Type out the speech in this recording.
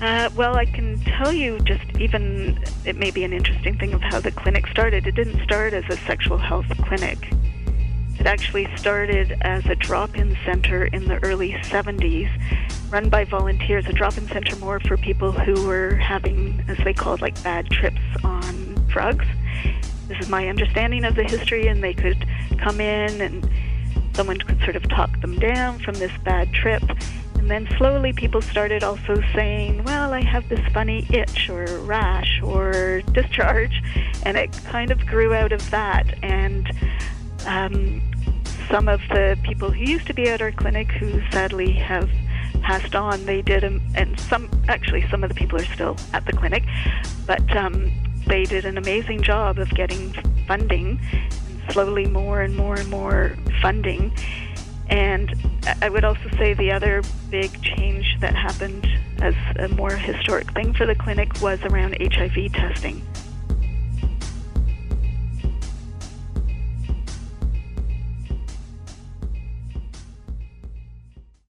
Uh, well, I can tell you just even, it may be an interesting thing of how the clinic started. It didn't start as a sexual health clinic. It actually started as a drop in center in the early 70s, run by volunteers, a drop in center more for people who were having, as they called, like bad trips on drugs. This is my understanding of the history, and they could come in and someone could sort of talk them down from this bad trip and then slowly people started also saying, well, I have this funny itch or rash or discharge. And it kind of grew out of that. And um, some of the people who used to be at our clinic who sadly have passed on, they did, um, and some, actually, some of the people are still at the clinic, but um, they did an amazing job of getting funding, slowly more and more and more funding. And I would also say the other big change that happened as a more historic thing for the clinic was around HIV testing.